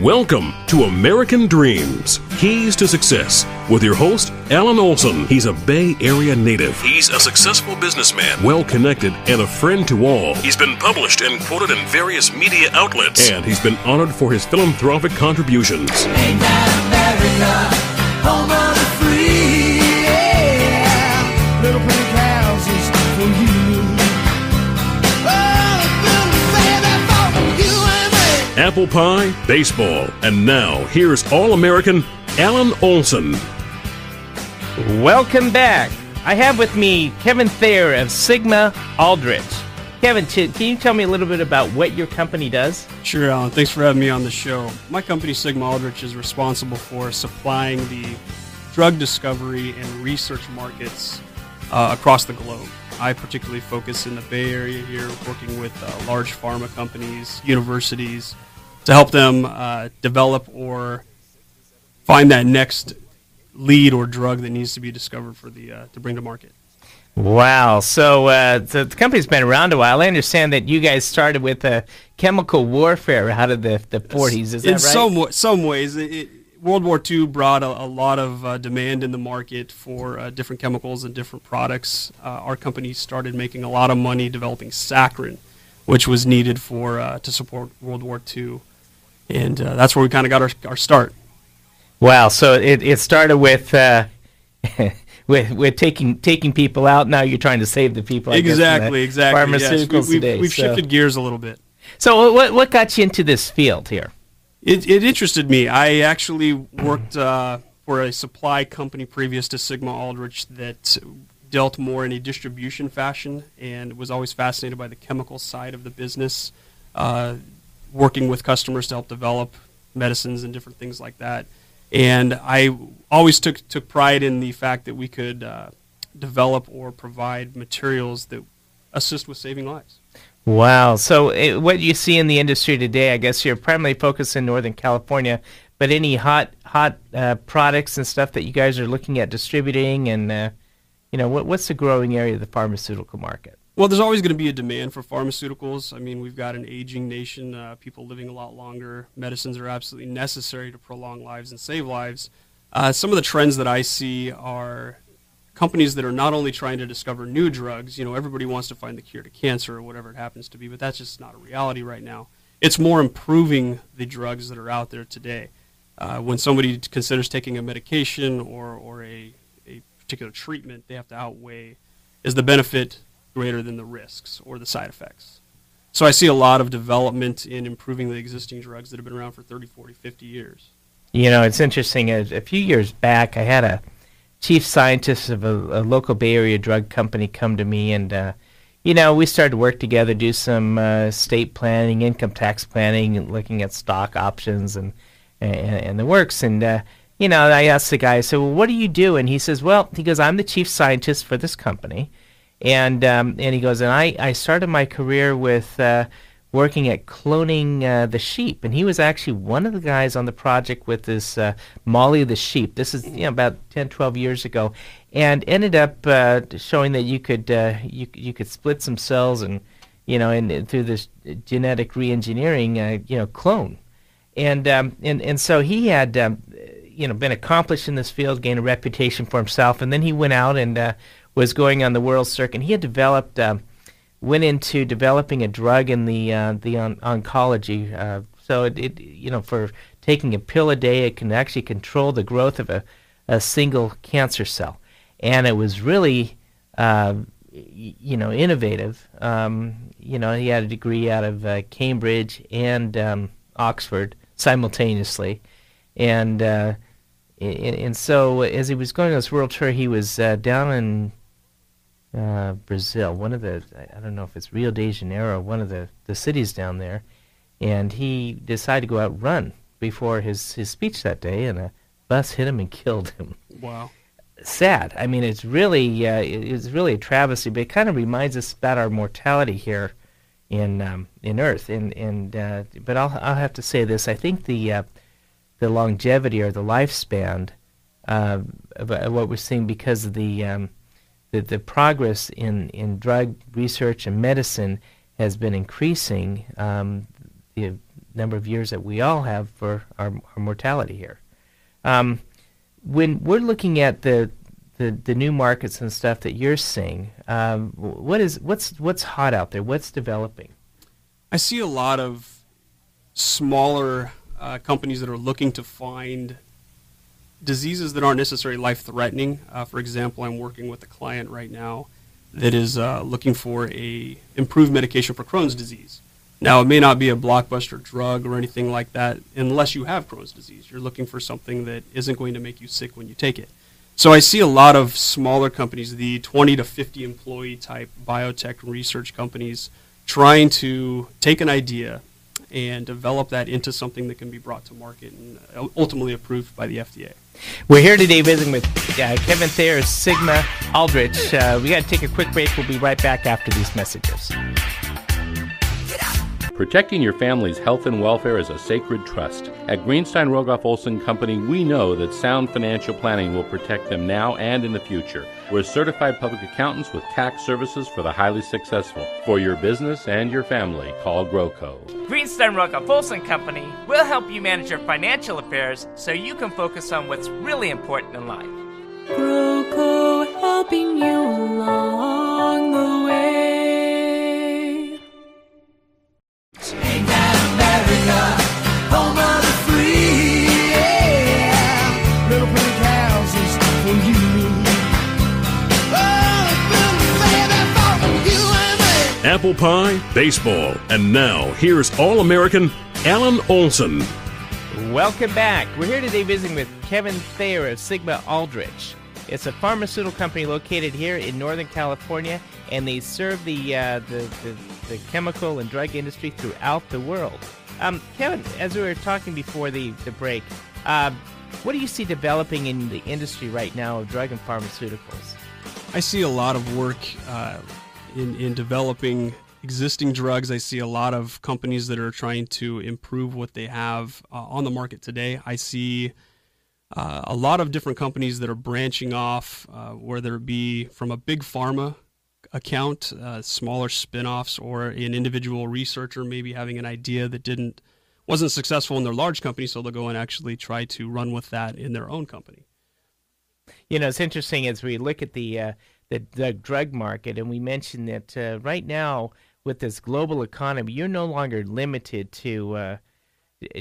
Welcome to American Dreams Keys to Success with your host, Alan Olson. He's a Bay Area native. He's a successful businessman, well connected, and a friend to all. He's been published and quoted in various media outlets, and he's been honored for his philanthropic contributions. Ain't that America, Apple pie, baseball, and now here's All American Alan Olson. Welcome back. I have with me Kevin Thayer of Sigma Aldrich. Kevin, can you tell me a little bit about what your company does? Sure, Alan. Thanks for having me on the show. My company, Sigma Aldrich, is responsible for supplying the drug discovery and research markets uh, across the globe. I particularly focus in the Bay Area here, working with uh, large pharma companies, universities, to help them uh, develop or find that next lead or drug that needs to be discovered for the uh, to bring to market. Wow. So uh, the, the company's been around a while. I understand that you guys started with uh, chemical warfare out of the, the 40s. Is that in right? some some ways, it, it, World War II brought a, a lot of uh, demand in the market for uh, different chemicals and different products. Uh, our company started making a lot of money developing saccharin, which was needed for uh, to support World War II, and uh, that's where we kind of got our, our start. Wow. So it, it started with. Uh, With, with taking taking people out, now you're trying to save the people. I guess, the exactly, exactly. yes. We, we've, today. we've so. shifted gears a little bit. so what what got you into this field here? It, it interested me. I actually worked uh, for a supply company previous to Sigma Aldrich that dealt more in a distribution fashion and was always fascinated by the chemical side of the business, uh, working with customers to help develop medicines and different things like that. And I always took took pride in the fact that we could uh, develop or provide materials that assist with saving lives. Wow. So, eh, what you see in the industry today, I guess you're primarily focused in Northern California, but any hot hot uh, products and stuff that you guys are looking at distributing, and uh, you know, what, what's the growing area of the pharmaceutical market? Well, there's always going to be a demand for pharmaceuticals. I mean, we've got an aging nation, uh, people living a lot longer. Medicines are absolutely necessary to prolong lives and save lives. Uh, some of the trends that I see are companies that are not only trying to discover new drugs, you know, everybody wants to find the cure to cancer or whatever it happens to be, but that's just not a reality right now. It's more improving the drugs that are out there today. Uh, when somebody considers taking a medication or, or a, a particular treatment, they have to outweigh is the benefit greater than the risks or the side effects. So I see a lot of development in improving the existing drugs that have been around for 30, 40, 50 years. You know, it's interesting. A, a few years back, I had a chief scientist of a, a local Bay Area drug company come to me, and uh, you know, we started to work together, do some uh, state planning, income tax planning, looking at stock options and and, and the works. And uh, you know, I asked the guy, I said, "Well, what do you do?" And he says, "Well, he goes, I'm the chief scientist for this company." And um, and he goes, and I, I started my career with uh, working at cloning uh, the sheep, and he was actually one of the guys on the project with this uh, Molly the sheep. This is you know, about 10, 12 years ago, and ended up uh, showing that you could uh, you you could split some cells and you know and, and through this genetic reengineering uh, you know clone, and um, and and so he had. Um, you know, been accomplished in this field, gained a reputation for himself, and then he went out and was going on the world circuit. And He had developed, um, went into developing a drug in the uh, the on- oncology. Uh, so it, it, you know, for taking a pill a day, it can actually control the growth of a, a single cancer cell, and it was really, uh, you know, innovative. Um, you know, he had a degree out of uh, Cambridge and um, Oxford simultaneously, and. Uh, and, and so as he was going on this world tour, he was uh, down in uh, Brazil, one of the I- don't know if it's Rio de Janeiro, one of the, the cities down there, and he decided to go out and run before his, his speech that day, and a bus hit him and killed him. Wow. Sad. I mean, it's really uh, it's really a travesty, but it kind of reminds us about our mortality here in um, in Earth. And and uh, but I'll I'll have to say this. I think the uh, the longevity or the lifespan uh, of, of what we're seeing because of the um, the, the progress in, in drug research and medicine has been increasing. Um, the number of years that we all have for our, our mortality here. Um, when we're looking at the, the the new markets and stuff that you're seeing, um, what is what's what's hot out there? What's developing? I see a lot of smaller uh, companies that are looking to find diseases that aren't necessarily life threatening. Uh, for example, I'm working with a client right now that is uh, looking for a improved medication for Crohn's disease. Now, it may not be a blockbuster drug or anything like that unless you have Crohn's disease. You're looking for something that isn't going to make you sick when you take it. So I see a lot of smaller companies, the 20 to 50 employee type biotech research companies, trying to take an idea and develop that into something that can be brought to market and uh, ultimately approved by the FDA. We're here today visiting with uh, Kevin Thayer Sigma Aldrich. Uh, we got to take a quick break. We'll be right back after these messages. Protecting your family's health and welfare is a sacred trust. At Greenstein Rogoff Olson Company, we know that sound financial planning will protect them now and in the future. We're certified public accountants with tax services for the highly successful. For your business and your family, call GroCo. Greenstein Rogoff Olson Company will help you manage your financial affairs so you can focus on what's really important in life. GroCo helping you Apple pie, baseball, and now here's All American Alan Olson. Welcome back. We're here today visiting with Kevin Thayer of Sigma Aldrich. It's a pharmaceutical company located here in Northern California, and they serve the uh, the, the, the chemical and drug industry throughout the world. Um, Kevin, as we were talking before the the break, uh, what do you see developing in the industry right now of drug and pharmaceuticals? I see a lot of work uh, in, in developing existing drugs. I see a lot of companies that are trying to improve what they have uh, on the market today. I see uh, a lot of different companies that are branching off, uh, whether it be from a big pharma account, uh, smaller spin-offs, or an individual researcher maybe having an idea that didn't wasn't successful in their large company, so they'll go and actually try to run with that in their own company. You know, it's interesting as we look at the uh, the, the drug market, and we mentioned that uh, right now with this global economy, you're no longer limited to uh,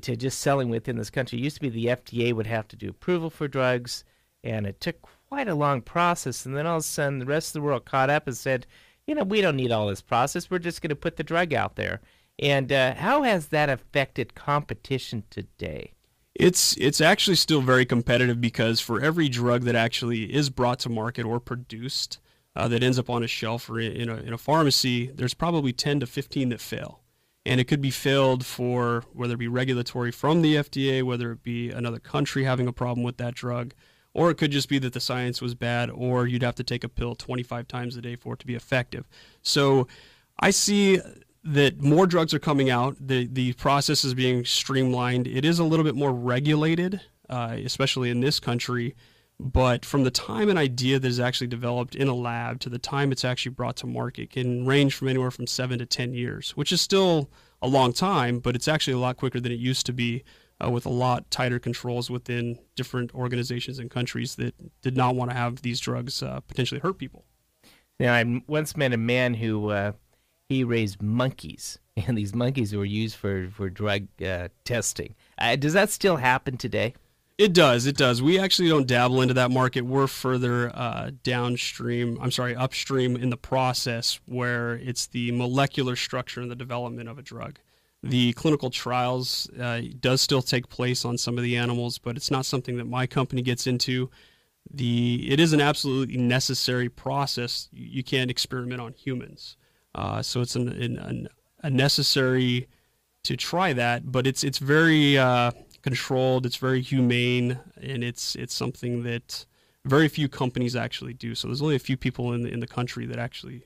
to just selling within this country. It used to be the FDA would have to do approval for drugs, and it took quite a long process. And then all of a sudden, the rest of the world caught up and said, you know, we don't need all this process. We're just going to put the drug out there. And uh, how has that affected competition today? It's it's actually still very competitive because for every drug that actually is brought to market or produced uh, that ends up on a shelf or in a, in a pharmacy, there's probably 10 to 15 that fail. And it could be failed for whether it be regulatory from the FDA, whether it be another country having a problem with that drug, or it could just be that the science was bad, or you'd have to take a pill 25 times a day for it to be effective. So I see that more drugs are coming out. The the process is being streamlined. It is a little bit more regulated, uh, especially in this country. But from the time an idea that is actually developed in a lab to the time it's actually brought to market can range from anywhere from seven to ten years, which is still a long time, but it's actually a lot quicker than it used to be. Uh, with a lot tighter controls within different organizations and countries that did not want to have these drugs uh, potentially hurt people. Now, I once met a man who uh, he raised monkeys, and these monkeys were used for for drug uh, testing. Uh, does that still happen today? It does. It does. We actually don't dabble into that market. We're further uh, downstream. I'm sorry, upstream in the process where it's the molecular structure and the development of a drug. The clinical trials uh, does still take place on some of the animals, but it's not something that my company gets into. The it is an absolutely necessary process. You can't experiment on humans, uh, so it's an, an, a necessary to try that. But it's it's very uh, controlled. It's very humane, and it's it's something that very few companies actually do. So there's only a few people in the, in the country that actually.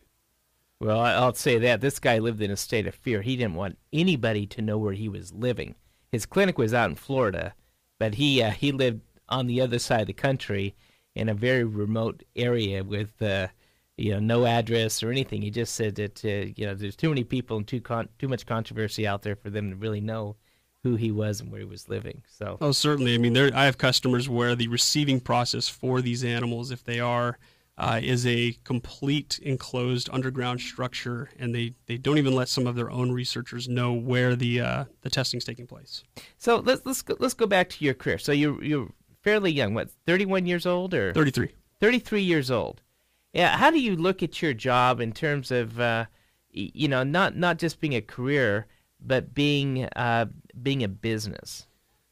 Well, I'll say that this guy lived in a state of fear. He didn't want anybody to know where he was living. His clinic was out in Florida, but he uh, he lived on the other side of the country in a very remote area with uh, you know no address or anything. He just said that uh, you know there's too many people and too con- too much controversy out there for them to really know who he was and where he was living. So Oh, certainly. I mean, there I have customers where the receiving process for these animals, if they are, uh, is a complete enclosed underground structure, and they, they don't even let some of their own researchers know where the uh, the testing's taking place. so let's let's go, let's go back to your career. So you're you're fairly young. What, 31 years old or Thirty three. 33 years old. Yeah, how do you look at your job in terms of uh, you know not not just being a career, but being uh, being a business?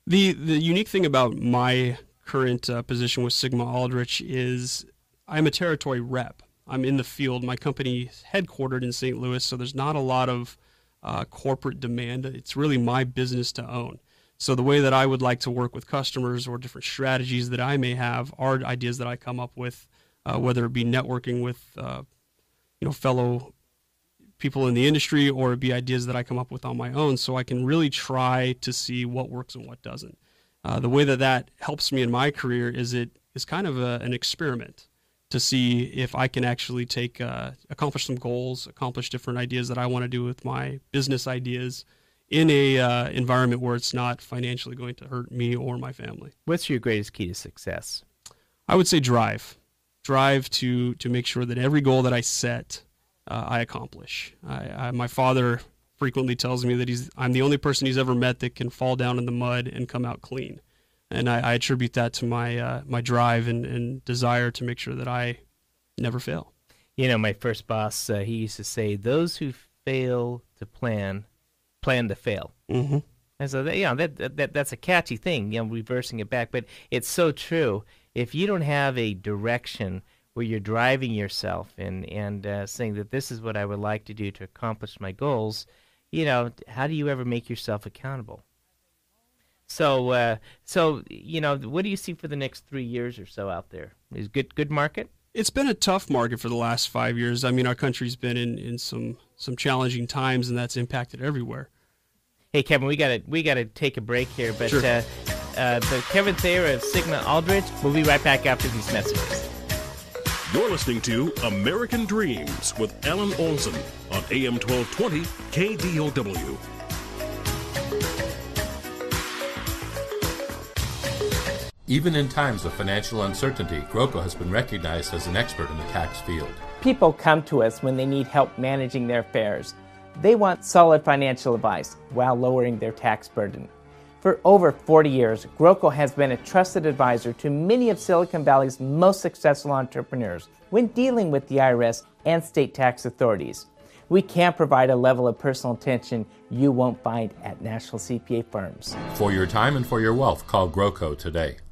The the unique thing about my current uh, position with Sigma Aldrich is I'm a territory rep. I'm in the field. My company is headquartered in St. Louis, so there's not a lot of uh, corporate demand. It's really my business to own. So the way that I would like to work with customers or different strategies that I may have are ideas that I come up with, uh, whether it be networking with uh, you know fellow people in the industry or it be ideas that I come up with on my own so I can really try to see what works and what doesn't. Uh, the way that that helps me in my career is it is kind of a, an experiment to see if I can actually take uh, accomplish some goals, accomplish different ideas that I want to do with my business ideas in a uh, environment where it's not financially going to hurt me or my family. What's your greatest key to success? I would say drive, drive to to make sure that every goal that I set, uh, I accomplish. I, I, my father frequently tells me that he's I'm the only person he's ever met that can fall down in the mud and come out clean, and I, I attribute that to my uh, my drive and, and desire to make sure that I never fail. You know, my first boss, uh, he used to say, "Those who fail to plan, plan to fail." Mm-hmm. And so, that, you know, that, that that's a catchy thing, you know, reversing it back, but it's so true. If you don't have a direction where you're driving yourself and and uh, saying that this is what I would like to do to accomplish my goals, you know, how do you ever make yourself accountable? So, uh, so you know, what do you see for the next three years or so out there? Is good good market? It's been a tough market for the last five years. I mean, our country's been in, in some some challenging times, and that's impacted everywhere. Hey, Kevin, we gotta we gotta take a break here, but Sure. uh, uh, but Kevin Thayer of Sigma Aldrich, we'll be right back after these messages. You're listening to American Dreams with Alan Olson on AM 1220 KDOW. Even in times of financial uncertainty, GROCO has been recognized as an expert in the tax field. People come to us when they need help managing their affairs. They want solid financial advice while lowering their tax burden. For over 40 years, GROCO has been a trusted advisor to many of Silicon Valley's most successful entrepreneurs when dealing with the IRS and state tax authorities. We can provide a level of personal attention you won't find at national CPA firms. For your time and for your wealth, call GROCO today.